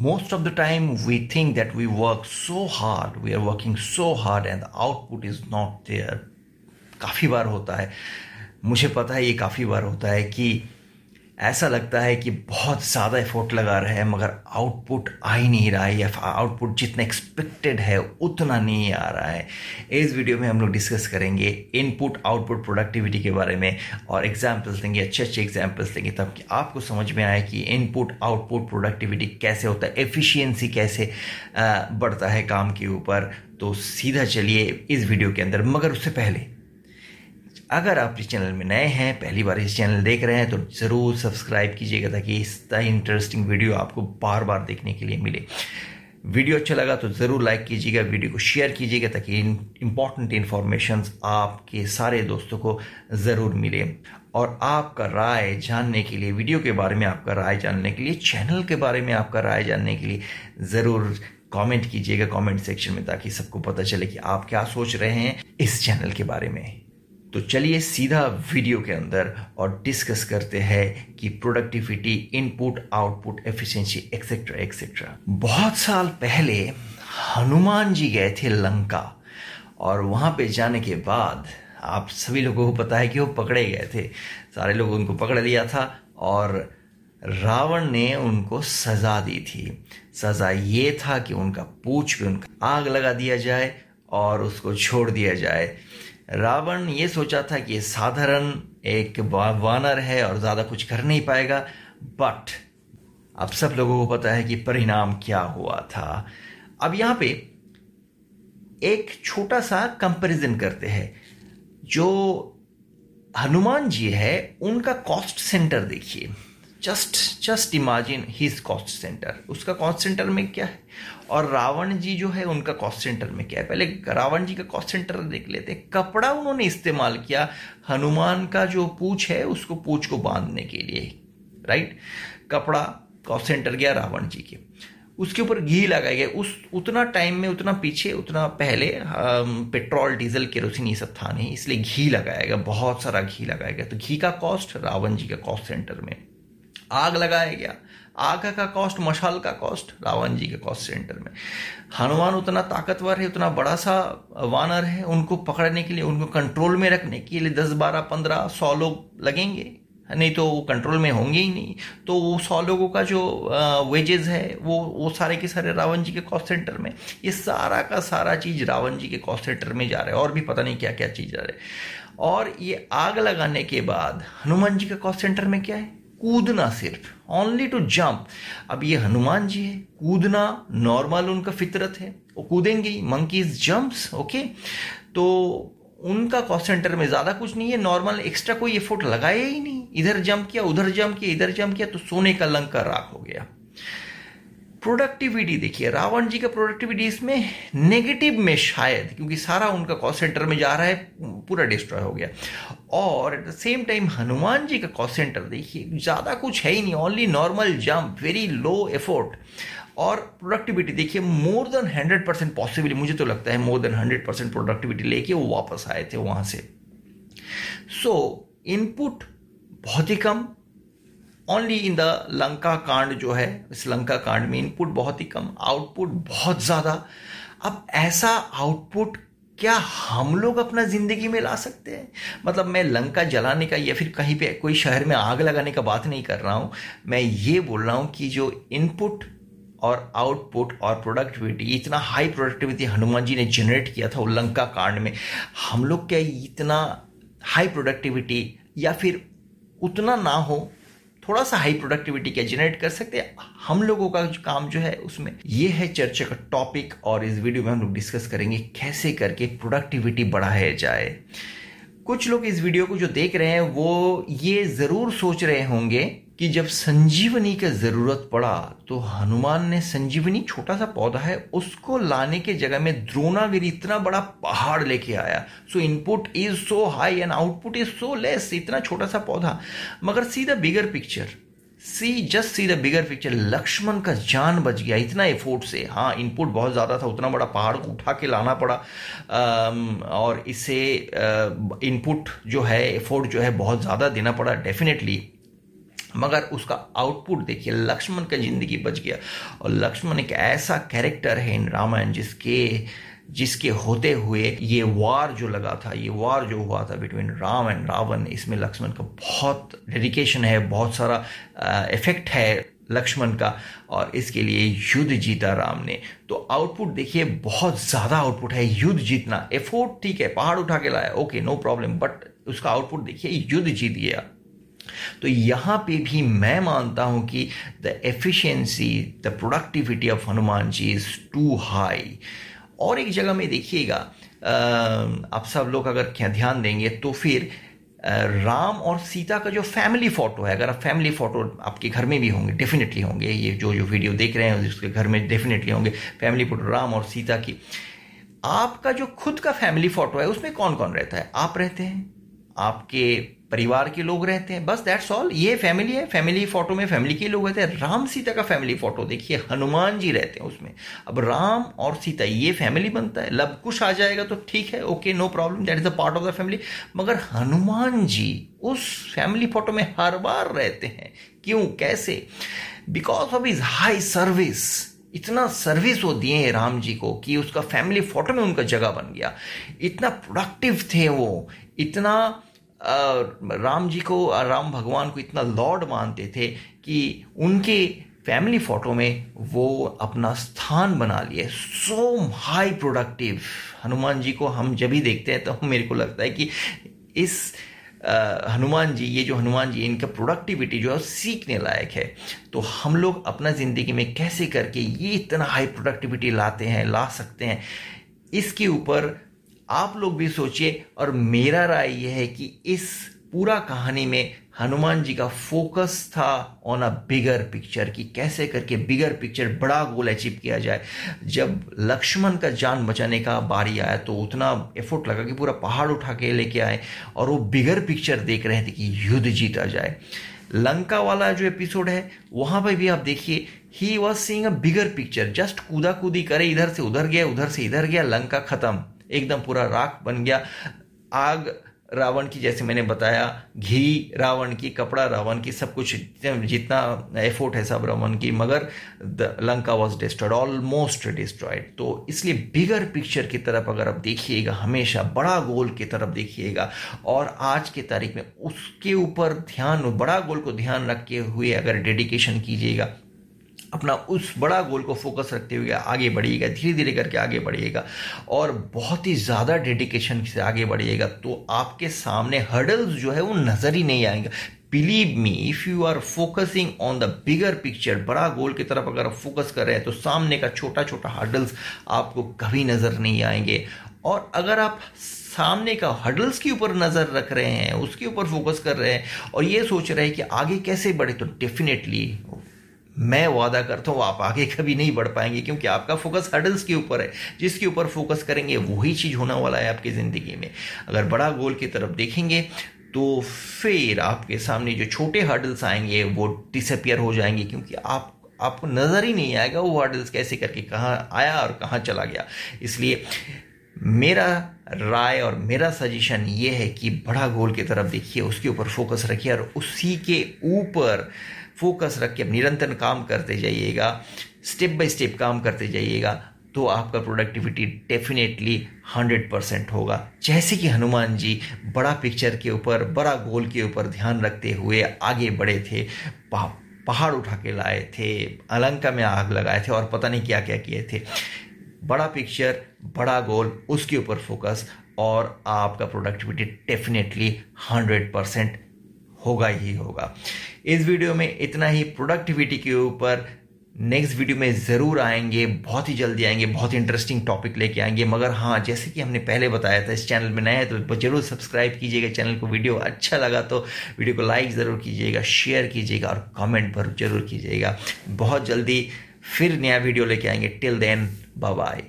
most of the time we think that we work so hard we are working so hard and the output is not there काफ़ी बार होता है मुझे पता है ये काफ़ी बार होता है कि ऐसा लगता है कि बहुत ज़्यादा एफर्ट लगा रहे हैं, मगर आउटपुट आ ही नहीं रहा है, या आउटपुट जितना एक्सपेक्टेड है, उतना नहीं आ रहा है। इस वीडियो में हम लोग डिस्कस करेंगे इनपुट आउटपुट प्रोडक्टिविटी के बारे में, और एग्जाम्पल्स देंगे अच्छे अच्छे एग्जाम्पल्स देंगे तब कि आपको समझ में आए कि इनपुट आउटपुट प्रोडक्टिविटी कैसे होता है एफिशिएंसी कैसे बढ़ता है काम के ऊपर। तो सीधा चलिए इस वीडियो के अंदर, मगर उससे पहले अगर आप इस चैनल में नए हैं, पहली बार इस चैनल देख रहे हैं तो ज़रूर सब्सक्राइब कीजिएगा ताकि इस तरह इंटरेस्टिंग वीडियो आपको बार बार देखने के लिए मिले। वीडियो अच्छा लगा तो ज़रूर लाइक कीजिएगा, वीडियो को शेयर कीजिएगा ताकि इंपॉर्टेंट इन्फॉर्मेशन आपके सारे दोस्तों को ज़रूर मिले। और आपका राय जानने के लिए वीडियो के बारे में आपका राय जानने के लिए चैनल के बारे में आपका राय जानने के लिए ज़रूर कमेंट कीजिएगा कमेंट सेक्शन में ताकि सबको पता चले कि आप क्या सोच रहे हैं इस चैनल के बारे में। तो चलिए सीधा वीडियो के अंदर और डिस्कस करते हैं कि productivity input output efficiency etcetera etcetera बहुत साल पहले हनुमान जी गए थे लंका और वहाँ पे जाने के बाद आप सभी लोगों को पता है कि वो पकड़े गए थे। सारे लोग उनको पकड़ लिया था और रावण ने उनको सजा दी थी। सजा ये था कि उनका पूछ पे उनका आग लगा दिया जाए और उसको छोड़ दिया जाए। रावण ये सोचा था कि ये साधारण एक वानर है और ज़्यादा कुछ कर नहीं पाएगा बट अब सब लोगों को पता है कि परिणाम क्या हुआ था। अब यहाँ पे एक छोटा सा कंपैरिजन करते हैं। जो हनुमान जी है, उनका कॉस्ट सेंटर देखिए। Just just imagine his cost centre उसका कॉस्ट सेंटर में क्या है? और रावण जी जो है, उनका कॉस्ट सेंटर में क्या है? पहले रावण जी का कॉस्ट सेंटर देख लेते हैं। कपड़ा उन्होंने इस्तेमाल किया हनुमान का जो पूछ है, उसको पूछ को बांधने के लिए राइट कपड़ा कॉस्ट सेंटर गया रावण जी के। उसके ऊपर घी लगाया गया। उस, उतना टाइम में, उतना पीछे, उतना पहले पेट्रोल डीजल केरोसिन ये सब था नहीं, इसलिए घी लगाया गया, बहुत सारा घी लगाया गया। तो घी का कॉस्ट रावण जी का कॉस्ट सेंटर में। आग लगाया गया। आग का कॉस्ट मशाल का कॉस्ट रावण जी के कॉस्ट सेंटर में। हनुमान उतना ताकतवर है, उतना बड़ा सा वानर है, उनको पकड़ने के लिए, उनको कंट्रोल में रखने के लिए दस, बारह, पंद्रह, सौ लोग लगेंगे। नहीं तो वो कंट्रोल में होंगे ही नहीं। तो वो सौ लोगों का जो वेजेस है, वो वो सारे के सारे रावण जी के कॉस्ट सेंटर में। ये सारा का सारा चीज़ रावण जी के कॉस्ट सेंटर में जा रहा है, और भी पता नहीं क्या क्या चीज़ जा रहा है। और ये आग लगाने के बाद हनुमान जी के कॉस्ट सेंटर में क्या है? कूदना सिर्फ़ ओनली टू जंप अब ये हनुमान जी है, कूदना नॉर्मल उनका फितरत है, वो कूदेंगे मंकीज जंप्स ओके तो उनका कॉस्ट सेंटर में ज़्यादा कुछ नहीं है नॉर्मल एक्स्ट्रा कोई एफोर्ट लगाया ही नहीं। इधर जंप किया, उधर जंप किया, इधर जंप किया तो सोने का लंका राख हो गया। प्रोडक्टिविटी देखिए रावण जी का प्रोडक्टिविटी इसमें नेगेटिव में शायद क्योंकि सारा उनका कॉस्ट सेंटर में जा रहा है पूरा डिस्ट्रॉय हो गया। और at the same time Hanuman ji का कॉस्ट सेंटर देखिए ज़्यादा कुछ है ही नहीं only normal jump very low effort और प्रोडक्टिविटी देखिए more than hundred percent possibly मुझे तो लगता है more than hundred percent productivity लेके वो वापस आए थे वहाँ से। सो so, इनपुट बहुत ही कम only in the Lanka Kand जो है इस लंका कांड में इनपुट बहुत ही कम आउटपुट बहुत ज़्यादा अब ऐसा आउटपुट क्या हम लोग अपना ज़िंदगी में ला सकते हैं मतलब मैं लंका जलाने का या फिर कहीं पे कोई शहर में आग लगाने का बात नहीं कर रहा हूँ मैं ये बोल रहा हूँ कि जो इनपुट और आउटपुट और प्रोडक्टिविटी इतना हाई प्रोडक्टिविटी हनुमान जी ने जनरेट किया था वो लंका कांड में हम लोग क्या इतना हाई प्रोडक्टिविटी या फिर उतना ना हो थोड़ा सा हाई प्रोडक्टिविटी क्या जनरेट कर सकते हैं? हम लोगों का जो काम जो है उसमें ये है चर्चा का टॉपिक और इस वीडियो में हम लोग डिस्कस करेंगे कैसे करके प्रोडक्टिविटी बढ़ाया जाए। कुछ लोग इस वीडियो को जो देख रहे हैं वो ये ज़रूर सोच रहे होंगे कि जब संजीवनी का ज़रूरत पड़ा तो हनुमान ने संजीवनी छोटा सा पौधा है, उसको लाने के जगह में द्रोणागिरी इतना बड़ा पहाड़ लेके आया। So input is so high and output is so less इतना छोटा सा पौधा। मगर see the bigger picture see just see the bigger picture Lakshman का जान बच गया, इतना एफोर्ट से। हाँ इनपुट बहुत ज़्यादा था, उतना बड़ा पहाड़ को उठा के लाना पड़ा। और इसे इनपुट जो है एफोर्ट जो है, बहुत ज़्यादा देना पड़ा डेफिनेटली मगर उसका आउटपुट देखिए, लक्ष्मण का ज़िंदगी बच गया। और लक्ष्मण एक ऐसा कैरेक्टर है इन रामायण जिसके जिसके होते हुए ये वार जो लगा था, ये वार जो हुआ था बिटवीन राम एंड रावण, इसमें लक्ष्मण का बहुत डेडिकेशन है, बहुत सारा इफ़ेक्ट है लक्ष्मण का, और इसके लिए युद्ध जीता राम ने। तो आउटपुट देखिए, बहुत ज़्यादा आउटपुट है, युद्ध जीतना। एफोर्ट ठीक है, पहाड़ उठा के लाया ओके नो प्रॉब्लम बट उसका आउटपुट देखिए, युद्ध जीत गया। तो यहाँ पे भी मैं मानता हूँ कि the efficiency the productivity of Hanuman ji is too high और एक जगह में देखिएगा आप सब लोग अगर ध्यान देंगे तो फिर राम और सीता का जो फैमिली फ़ोटो है, अगर आप फैमिली फ़ोटो आपके घर में भी होंगे डेफिनेटली होंगे, ये जो जो वीडियो देख रहे हैं, उसके घर में डेफिनेटली होंगे फैमिली फ़ोटो राम और सीता की। आपका जो खुद का फैमिली फ़ोटो है, उसमें कौन कौन रहता है? आप रहते हैं? आपके परिवार के लोग रहते हैं। बस दैट्स ऑल ये फैमिली है। फैमिली फ़ोटो में फैमिली के लोग रहते हैं। राम सीता का फैमिली फ़ोटो देखिए, हनुमान जी रहते हैं उसमें। अब राम और सीता, ये फैमिली बनता है। लब कुछ आ जाएगा तो ठीक है okay no problem that is a part of the family मगर हनुमान जी उस फैमिली फ़ोटो में हर बार रहते हैं। क्यों? कैसे? Because of is high service इतना सर्विस वो दिए राम जी को कि उसका फैमिली फ़ोटो में उनका जगह बन गया। इतना प्रोडक्टिव थे वो। इतना राम जी को राम भगवान को इतना लॉर्ड मानते थे कि उनके फैमिली फ़ोटो में वो अपना स्थान बना लिए। So high productive Hanuman ji को हम जब भी देखते हैं तो मेरे को लगता है कि इस हनुमान जी, ये जो हनुमान जी, इनका प्रोडक्टिविटी जो है सीखने लायक है। तो हम लोग अपना ज़िंदगी में कैसे करके ये इतना हाई प्रोडक्टिविटी लाते हैं, ला सकते हैं। इसके ऊपर आप लोग भी सोचिए, और मेरा राय यह है कि इस पूरा कहानी में हनुमान जी का फोकस था ऑन अ बिगर पिक्चर कि कैसे करके बिगर पिक्चर बड़ा गोल अचीव किया जाए। जब लक्ष्मण का जान बचाने का बारी आया तो उतना एफर्ट लगा कि पूरा पहाड़ उठा के लेके आए, और वो बिगर पिक्चर देख रहे थे कि युद्ध जीता जाए। लंका वाला जो एपिसोड है, वहाँ पर भी आप देखिए he was seeing a bigger picture just कूदा कूदी करे, इधर से उधर गया, उधर से इधर गया, लंका खत्म। एकदम पूरा राख बन गया। आग रावण की, जैसे मैंने बताया, घी रावण की, कपड़ा रावण की, सब कुछ जितना एफोर्ट है सब रावण की, मगर the Lanka was destroyed almost destroyed तो इसलिए बिगर पिक्चर की तरफ़ अगर आप देखिएगा, हमेशा बड़ा गोल की तरफ़ देखिएगा, और आज के तारीख में उसके ऊपर ध्यान, बड़ा गोल को ध्यान रखे हुए अगर डेडिकेशन कीजिएगा अपना उस बड़ा गोल को फोकस रखते हुए आगे बढ़िएगा धीरे धीरे करके आगे बढ़िएगा और बहुत ही ज़्यादा डेडिकेशन से आगे बढ़िएगा। तो आपके सामने हर्डल्स जो है वो नज़र ही नहीं आएँगे। Believe me if you are focusing on the bigger picture बड़ा गोल की तरफ़ अगर आप फोकस कर रहे हैं तो सामने का छोटा छोटा हर्डल्स आपको कभी नज़र नहीं आएँगे। और अगर आप सामने का हर्डल्स के ऊपर नज़र रख रहे हैं, उसके ऊपर फोकस कर रहे हैं और ये सोच रहे हैं कि आगे कैसे बढ़े तो डेफिनेटली मैं वादा करता हूँ, आप आगे कभी नहीं बढ़ पाएँगे, क्योंकि आपका फोकस हडल्स के ऊपर है। जिसके ऊपर फोकस करेंगे, वही चीज़ होने वाला है आपकी ज़िंदगी में। अगर बड़ा गोल की तरफ़ देखेंगे तो फिर आपके सामने जो छोटे हर्डल्स आएँगे, वो डिसअपियर हो जाएँगे, क्योंकि आप, आपको नज़र ही नहीं आएगा, वो हर्डल्स कैसे करके कहाँ आया और कहाँ चला गया। इसलिए मेरा राय और मेरा सजेशन ये है कि बड़ा गोल की तरफ़ देखिए, उसके ऊपर फोकस रखिए और उसी के ऊपर फोकस रख के निरंतर काम करते जाइएगा स्टेप बाय स्टेप काम करते जाइएगा तो आपका प्रोडक्टिविटी डेफिनेटली हंड्रेड परसेंट होगा। जैसे कि हनुमान जी बड़ा पिक्चर के ऊपर, बड़ा गोल के ऊपर ध्यान रखते हुए आगे बढ़े थे पहाड़ उठा के लाए थे, अलंका में आग लगाए थे और पता नहीं क्या क्या किए थे। बड़ा पिक्चर बड़ा गोल उसके ऊपर फोकस और आपका प्रोडक्टिविटी डेफिनेटली हंड्रेड परसेंट होगा ही होगा। इस वीडियो में इतना ही प्रोडक्टिविटी के ऊपर नेक्स्ट वीडियो में ज़रूर आएँगे, बहुत ही जल्दी आएँगे, बहुत ही इंटरेस्टिंग टॉपिक लेके आएँगे। मगर हाँ जैसे कि हमने पहले बताया था, इस चैनल में नए हैं तो ज़रूर सब्सक्राइब कीजिएगा चैनल को। वीडियो अच्छा लगा तो वीडियो को लाइक ज़रूर कीजिएगा शेयर कीजिएगा और कमेंट पर ज़रूर कीजिएगा। बहुत जल्दी फिर नया वीडियो लेके आएँगे। Till then bye